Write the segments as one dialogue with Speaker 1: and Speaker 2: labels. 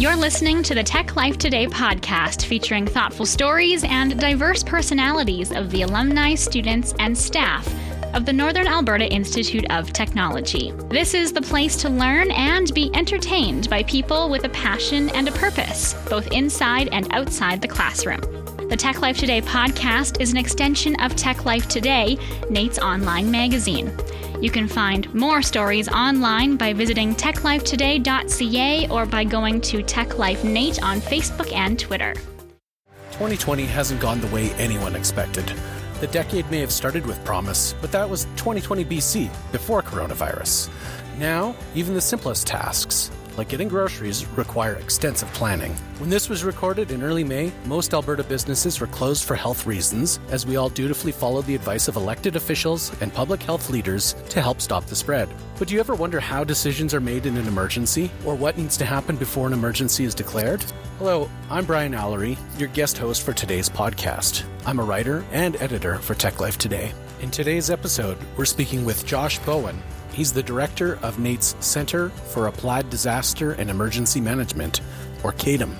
Speaker 1: You're listening to the Tech Life Today podcast featuring thoughtful stories and diverse personalities of the alumni, students, and staff of the Northern Alberta Institute of Technology. This is the place to learn and be entertained by people with a passion and a purpose, both inside and outside the classroom. The Tech Life Today podcast is an extension of Tech Life Today, NAIT's online magazine. You can find more stories online by visiting techlifetoday.ca or by going to TechLifeNAIT on Facebook and Twitter.
Speaker 2: 2020 hasn't gone the way anyone expected. The decade may have started with promise, but that was 2020 BC, before coronavirus. Now, even the simplest tasks, like getting groceries, require extensive planning. When this was recorded in early May, most Alberta businesses were closed for health reasons, as we all dutifully followed the advice of elected officials and public health leaders to help stop the spread. But do you ever wonder how decisions are made in an emergency, or what needs to happen before an emergency is declared? Hello, I'm Brian Allery, your guest host for today's podcast. I'm a writer and editor for Tech Life Today. In today's episode, we're speaking with Josh Bowen. He's the director of NAIT's Center for Applied Disaster and Emergency Management, or CADEM.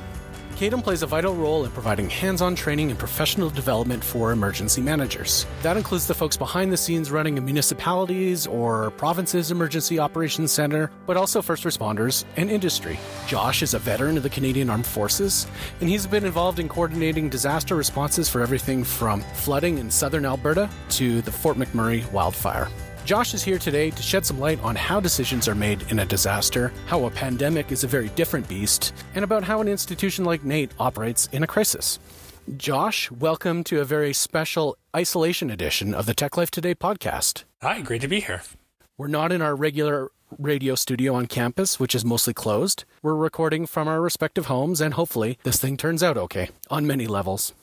Speaker 2: CADEM plays a vital role in providing hands on training and professional development for emergency managers. That includes the folks behind the scenes running a municipalities or provinces emergency operations center, but also first responders and industry. Josh is a veteran of the Canadian Armed Forces, and he's been involved in coordinating disaster responses for everything from flooding in southern Alberta to the Fort McMurray wildfire. Josh is here today to shed some light on how decisions are made in a disaster, how a pandemic is a very different beast, and about how an institution like NAIT operates in a crisis. Josh, welcome to a very special isolation edition of the Tech Life Today podcast.
Speaker 3: Hi, great to be here.
Speaker 2: We're not in our regular radio studio on campus, which is mostly closed. We're recording from our respective homes, and hopefully, this thing turns out okay on many levels.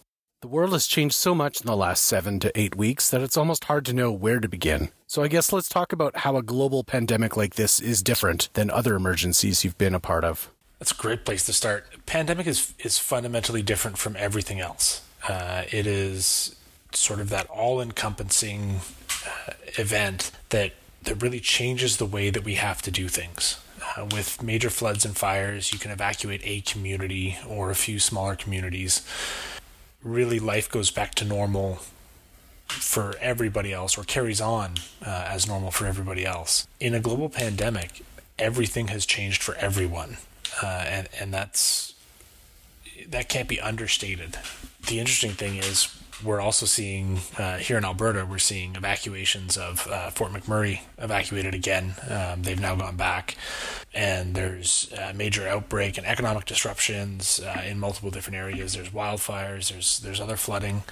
Speaker 2: The world has changed so much in the last seven to eight weeks that it's almost hard to know where to begin. So, I guess let's talk about how a global pandemic like this is different than other emergencies you've been a part of.
Speaker 3: That's a great place to start. Pandemic is is fundamentally different from everything else. Uh, it is sort of that all-encompassing uh, event that that really changes the way that we have to do things. Uh, with major floods and fires, you can evacuate a community or a few smaller communities. Really, life goes back to normal for everybody else or carries on uh, as normal for everybody else. In a global pandemic, everything has changed for everyone. Uh, and, and that's that can't be understated. The interesting thing is we're also seeing uh, here in Alberta, we're seeing evacuations of uh, Fort McMurray evacuated again. Um, they've now gone back, and there's a major outbreak and economic disruptions uh, in multiple different areas. There's wildfires. There's there's other flooding,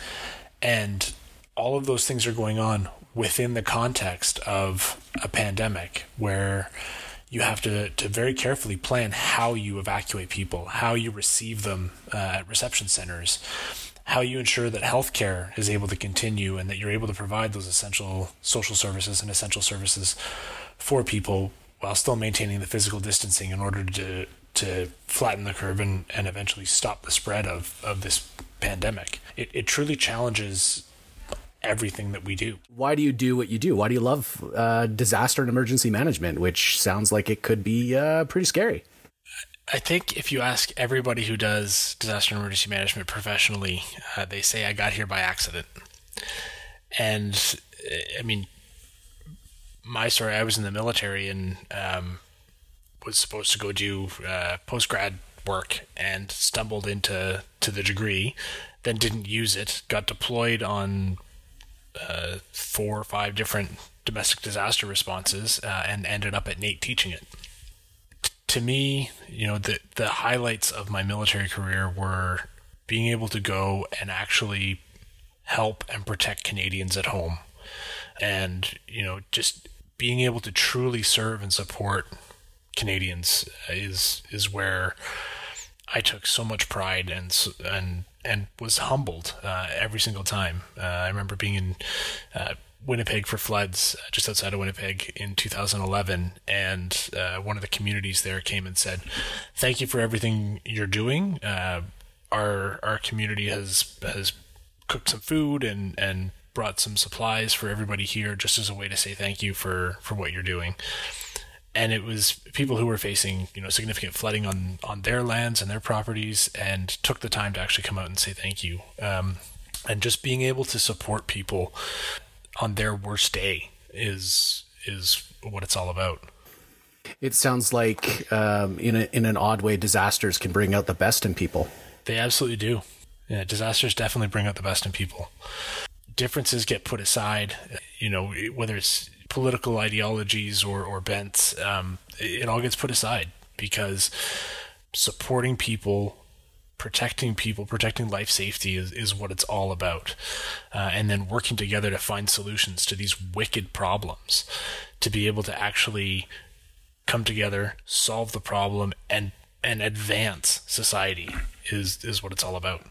Speaker 3: and all of those things are going on within the context of a pandemic where you have to, to very carefully plan how you evacuate people, how you receive them uh, at reception centers, how you ensure that healthcare is able to continue and that you're able to provide those essential social services and essential services for people while still maintaining the physical distancing in order to to flatten the curve and, and eventually stop the spread of, of this pandemic. It, it truly challenges everything that we do.
Speaker 2: Why do you do what you do? Why do you love uh, disaster and emergency management, which sounds like it could be uh, pretty scary?
Speaker 3: I think if you ask everybody who does disaster and emergency management professionally, uh, they say I got here by accident. And I mean, my story, I was in the military and um, was supposed to go do uh, post grad work and stumbled into to the degree, then didn't use it, got deployed on uh, four or five different domestic disaster responses uh, and ended up at NAIT teaching it. T- to me, you know, the the highlights of my military career were being able to go and actually help and protect Canadians at home, and you know, just being able to truly serve and support Canadians is is where I took so much pride and and and was humbled uh, every single time. Uh, I remember being in uh, Winnipeg for floods, uh, just outside of Winnipeg in 2011, and uh, one of the communities there came and said, "Thank you for everything you're doing. Uh, our our community has has cooked some food and and brought some supplies for everybody here, just as a way to say thank you for for what you're doing." and it was people who were facing you know significant flooding on on their lands and their properties and took the time to actually come out and say thank you. Um, and just being able to support people on their worst day is is what it's all about.
Speaker 2: It sounds like um, in a, in an odd way disasters can bring out the best in people.
Speaker 3: They absolutely do. Yeah disasters definitely bring out the best in people differences get put aside you know whether it's political ideologies or, or bents, um, it all gets put aside because supporting people, protecting people, protecting life safety is, is what it's all about. Uh, and then working together to find solutions to these wicked problems, to be able to actually come together, solve the problem, and and advance society is is what it's all about.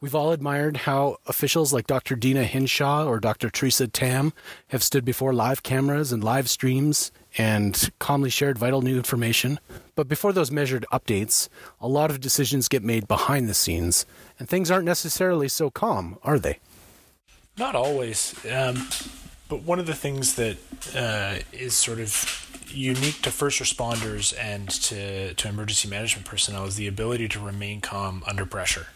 Speaker 2: We've all admired how officials like Dr. Deena Hinshaw or Dr. Teresa Tam have stood before live cameras and live streams and calmly shared vital new information. But before those measured updates, a lot of decisions get made behind the scenes, and things aren't necessarily so calm, are they?
Speaker 3: Not always. Um, but one of the things that uh, is sort of unique to first responders and to, to emergency management personnel is the ability to remain calm under pressure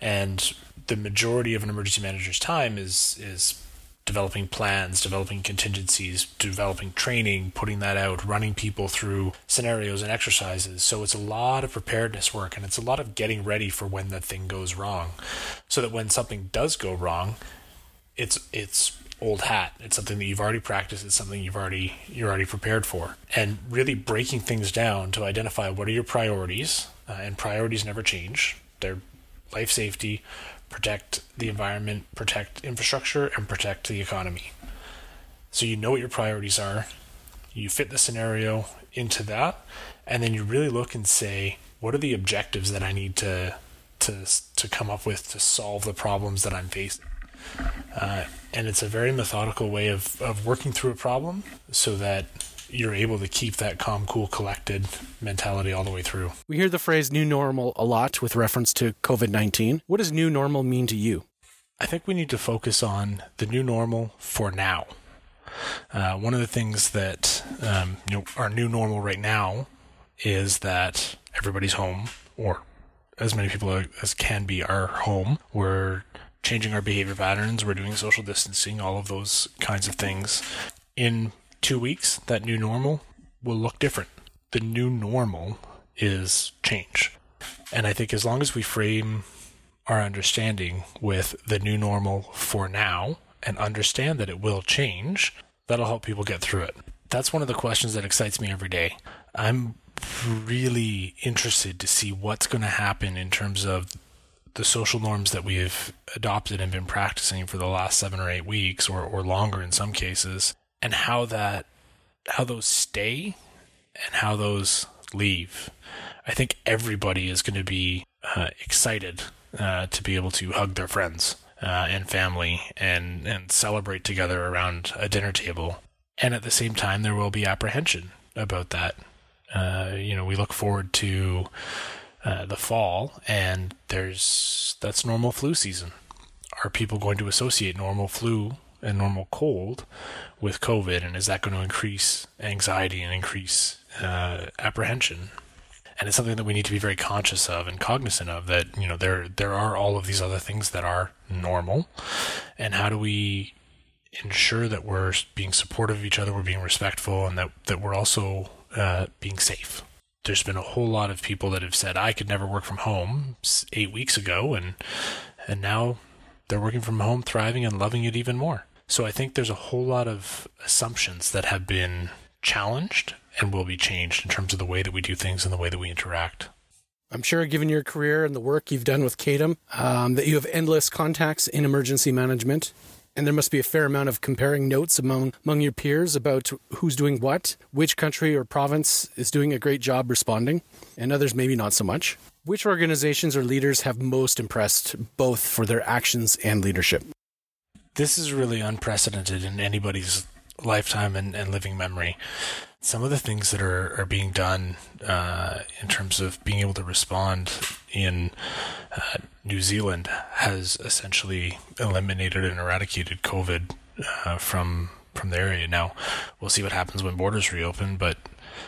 Speaker 3: and the majority of an emergency manager's time is is developing plans, developing contingencies, developing training, putting that out, running people through scenarios and exercises. So it's a lot of preparedness work and it's a lot of getting ready for when the thing goes wrong. So that when something does go wrong, it's it's old hat. It's something that you've already practiced, it's something you've already you're already prepared for. And really breaking things down to identify what are your priorities, uh, and priorities never change. They're life safety, protect the environment, protect infrastructure, and protect the economy. So you know what your priorities are, you fit the scenario into that, and then you really look and say, what are the objectives that I need to to to come up with to solve the problems that I'm facing? Uh, and it's a very methodical way of, of working through a problem so that you're able to keep that calm, cool, collected mentality all the way through.
Speaker 2: We hear the phrase new normal a lot with reference to COVID 19. What does new normal mean to you?
Speaker 3: I think we need to focus on the new normal for now. Uh, one of the things that um, you know our new normal right now is that everybody's home, or as many people as can be are home. We're changing our behavior patterns. We're doing social distancing, all of those kinds of things. In two weeks, that new normal will look different. The new normal is change. And I think as long as we frame our understanding with the new normal for now and understand that it will change, that'll help people get through it. That's one of the questions that excites me every day. I'm really interested to see what's going to happen in terms of the social norms that we've adopted and been practicing for the last seven or eight weeks or, or longer in some cases and how that how those stay and how those leave. I think everybody is going to be uh, excited uh, to be able to hug their friends uh, and family and and celebrate together around a dinner table. And at the same time, there will be apprehension about that. Uh, you know, we look forward to uh, the fall, and there's that's normal flu season. Are people going to associate normal flu and normal cold with COVID, and is that going to increase anxiety and increase uh, apprehension? And it's something that we need to be very conscious of and cognizant of. That you know there there are all of these other things that are normal, and how do we ensure that we're being supportive of each other, we're being respectful, and that that we're also uh, being safe. There's been a whole lot of people that have said I could never work from home eight weeks ago, and and now they're working from home, thriving and loving it even more. So I think there's a whole lot of assumptions that have been challenged and will be changed in terms of the way that we do things and the way that we interact.
Speaker 2: I'm sure, given your career and the work you've done with CADEM, um, that you have endless contacts in emergency management. And there must be a fair amount of comparing notes among, among your peers about who's doing what, which country or province is doing a great job responding, and others maybe not so much. Which organizations or leaders have most impressed both for their actions and leadership?
Speaker 3: This is really unprecedented in anybody's lifetime and, and living memory. Some of the things that are, are being done uh, in terms of being able to respond in uh, New Zealand has essentially eliminated and eradicated COVID uh, from from the area. Now we'll see what happens when borders reopen, but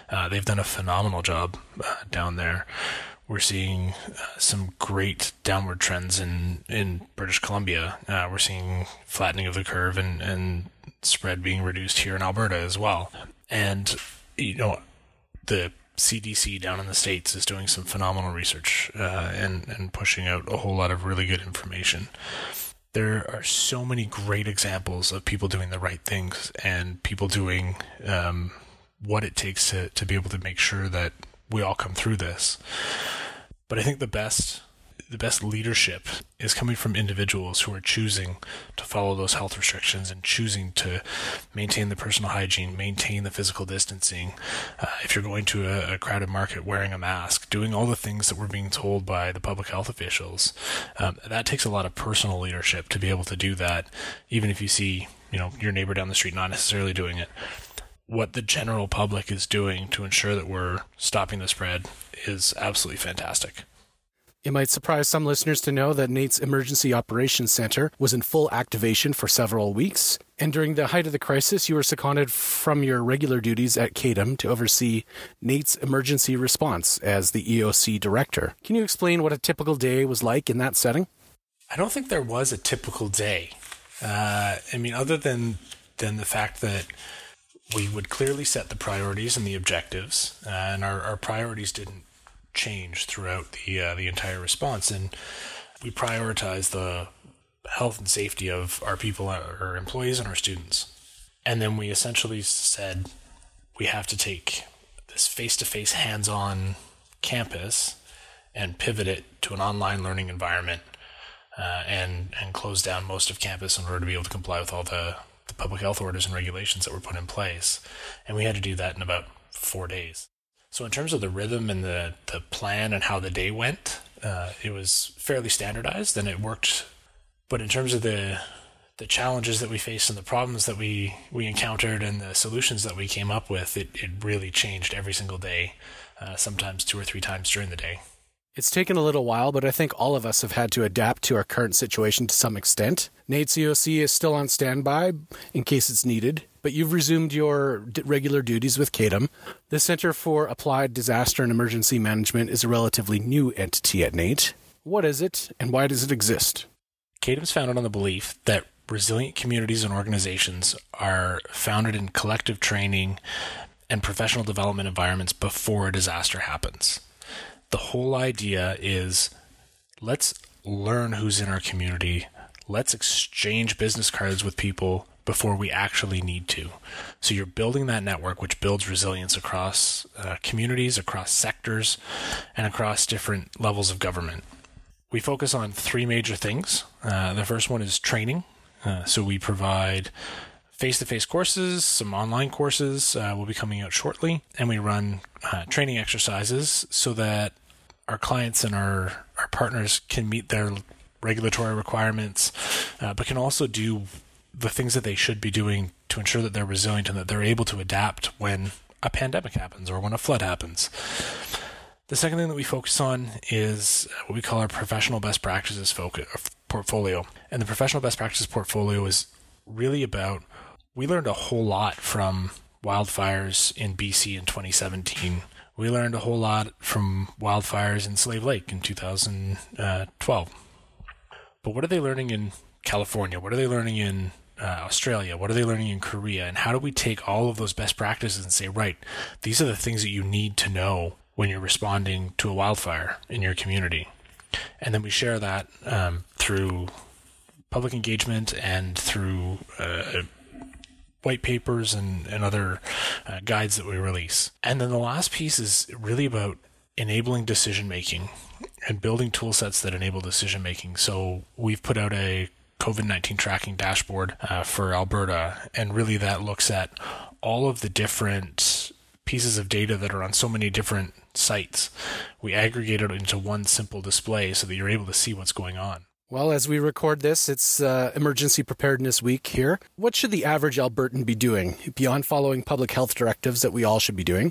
Speaker 3: Uh, they've done a phenomenal job uh, down there. We're seeing uh, some great downward trends in, in British Columbia. Uh, we're seeing flattening of the curve and, and spread being reduced here in Alberta as well. And, you know, the CDC down in the States is doing some phenomenal research uh, and, and pushing out a whole lot of really good information. There are so many great examples of people doing the right things and people doing um, what it takes to, to be able to make sure that we all come through this. But I think the best the best leadership is coming from individuals who are choosing to follow those health restrictions and choosing to maintain the personal hygiene, maintain the physical distancing. Uh, if you're going to a, a, crowded market, wearing a mask, doing all the things that we're being told by the public health officials, um, that takes a lot of personal leadership to be able to do that. Even if you see, you know, your neighbor down the street not necessarily doing it what the general public is doing to ensure that we're stopping the spread is absolutely fantastic.
Speaker 2: It might surprise some listeners to know that NAIT's Emergency Operations Center was in full activation for several weeks. And during the height of the crisis, you were seconded from your regular duties at CADEM to oversee NAIT's emergency response as the EOC director. Can you explain what a typical day was like in that setting?
Speaker 3: I don't think there was a typical day. Uh, I mean, other than than the fact that we would clearly set the priorities and the objectives, uh, and our, our priorities didn't change throughout the uh, the entire response, and we prioritize the health and safety of our people, our employees, and our students. And then we essentially said we have to take this face-to-face, hands-on campus and pivot it to an online learning environment, uh, and and close down most of campus in order to be able to comply with all the the public health orders and regulations that were put in place. And we had to do that in about four days. So in terms of the rhythm and the, the plan and how the day went, uh, it was fairly standardized and it worked. But in terms of the the challenges that we faced and the problems that we, we encountered and the solutions that we came up with, it, it really changed every single day, uh, sometimes two or three times during the day.
Speaker 2: It's taken a little while, but I think all of us have had to adapt to our current situation to some extent. NAIT's EOC is still on standby in case it's needed, but you've resumed your regular duties with CADEM. The Center for Applied Disaster and Emergency Management is a relatively new entity at NAIT. What is it, and why does it exist?
Speaker 3: CADEM is founded on the belief that resilient communities and organizations are founded in collective training and professional development environments before a disaster happens the whole idea is let's learn who's in our community. Let's exchange business cards with people before we actually need to. So you're building that network, which builds resilience across uh, communities, across sectors, and across different levels of government. We focus on three major things. Uh, the first one is training. Uh, so we provide face to face courses, some online courses uh, will be coming out shortly, and we run uh, training exercises so that our clients and our, our partners can meet their regulatory requirements, uh, but can also do the things that they should be doing to ensure that they're resilient and that they're able to adapt when a pandemic happens or when a flood happens. The second thing that we focus on is what we call our professional best practices focus, portfolio. And the professional best practices portfolio is really about we learned a whole lot from wildfires in BC in 2017 we learned a whole lot from wildfires in Slave Lake in 2012. But what are they learning in California? What are they learning in uh, Australia? What are they learning in Korea? And how do we take all of those best practices and say, right, these are the things that you need to know when you're responding to a wildfire in your community? And then we share that um, through public engagement and through uh, white papers and, and other uh, guides that we release. And then the last piece is really about enabling decision making and building tool sets that enable decision making. So we've put out a COVID 19 tracking dashboard uh, for Alberta, and really that looks at all of the different pieces of data that are on so many different sites. We aggregate it into one simple display so that you're able to see what's going on.
Speaker 2: Well, as we record this, it's uh, Emergency Preparedness Week here. What should the average Albertan be doing beyond following public health directives that we all should be doing?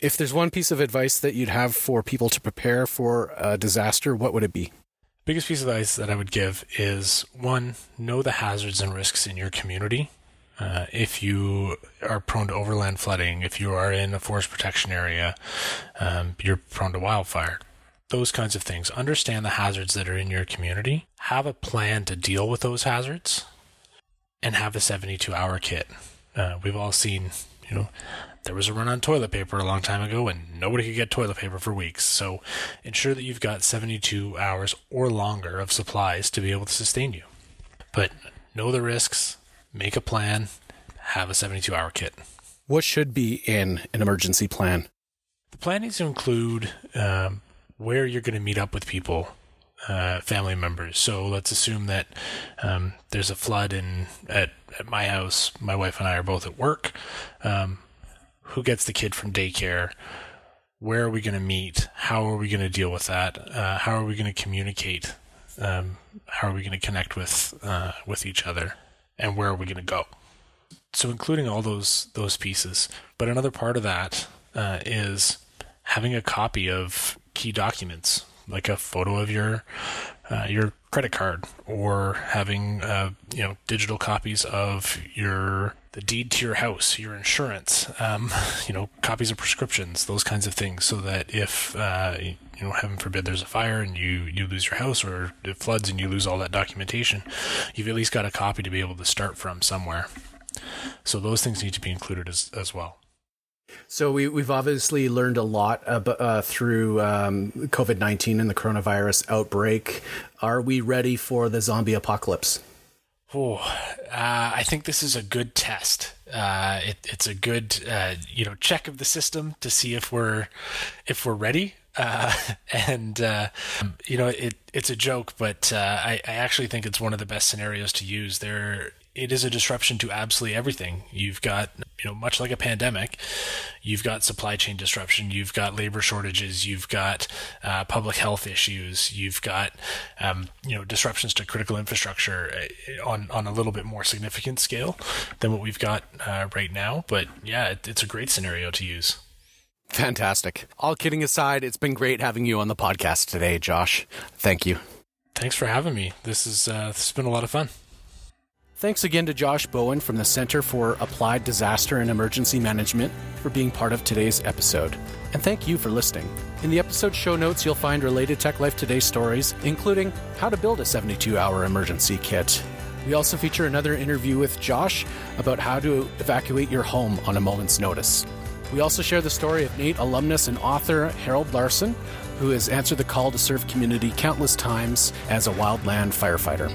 Speaker 2: If there's one piece of advice that you'd have for people to prepare for a disaster, what would it be?
Speaker 3: Biggest piece of advice that I would give is one, know the hazards and risks in your community. Uh, if you are prone to overland flooding, if you are in a forest protection area, um, you're prone to wildfire. Those kinds of things. Understand the hazards that are in your community. Have a plan to deal with those hazards, and have a 72 hour kit. Uh, we've all seen, you know, there was a run on toilet paper a long time ago and nobody could get toilet paper for weeks. So ensure that you've got 72 hours or longer of supplies to be able to sustain you. But know the risks, make a plan, have a 72 hour kit.
Speaker 2: What should be in an emergency plan?
Speaker 3: The plan needs to include um, where you're going to meet up with people uh, family members. So let's assume that um, there's a flood in at, at my house. My wife and I are both at work. Um, who gets the kid from daycare? Where are we going to meet? How are we going to deal with that? Uh, how are we going to communicate? Um, how are we going to connect with uh, with each other? And where are we going to go? So including all those those pieces. But another part of that uh, is having a copy of key documents like a photo of your uh, your credit card or having uh, you know digital copies of your the deed to your house, your insurance, um, you know copies of prescriptions, those kinds of things, so that if uh, you know heaven forbid there's a fire and you you lose your house or it floods and you lose all that documentation, you've at least got a copy to be able to start from somewhere. So those things need to be included as as well.
Speaker 2: So we, we've obviously learned a lot uh, through um, COVID 19 and the coronavirus outbreak. Are we ready for the zombie apocalypse?
Speaker 3: Oh, uh, I think this is a good test. Uh, it, it's a good, uh, you know, check of the system to see if we're if we're ready. Uh, and uh, you know, it it's a joke, but I, I actually think it's one of the best scenarios to use. There it is a disruption to absolutely everything. You've got, you know, much like a pandemic, you've got supply chain disruption, you've got labor shortages, you've got uh, public health issues, you've got, um, you know, disruptions to critical infrastructure uh, on on a little bit more significant scale than what we've got uh, right now. But yeah, it, it's a great scenario to use.
Speaker 2: Fantastic. All kidding aside, it's been great having you on the podcast today, Josh. Thank you.
Speaker 3: Thanks for having me. This is uh, this has been a lot of fun.
Speaker 2: Thanks again to Josh Bowen from the Center for Applied Disaster and Emergency Management for being part of today's episode. And thank you for listening. In the episode show notes, you'll find related Tech Life Today stories, including how to build a 72 hour emergency kit. We also feature another interview with Josh about how to evacuate your home on a moment's notice. We also share the story of NAIT alumnus and author Harold Larson, who has answered the call to serve community countless times as a wildland firefighter.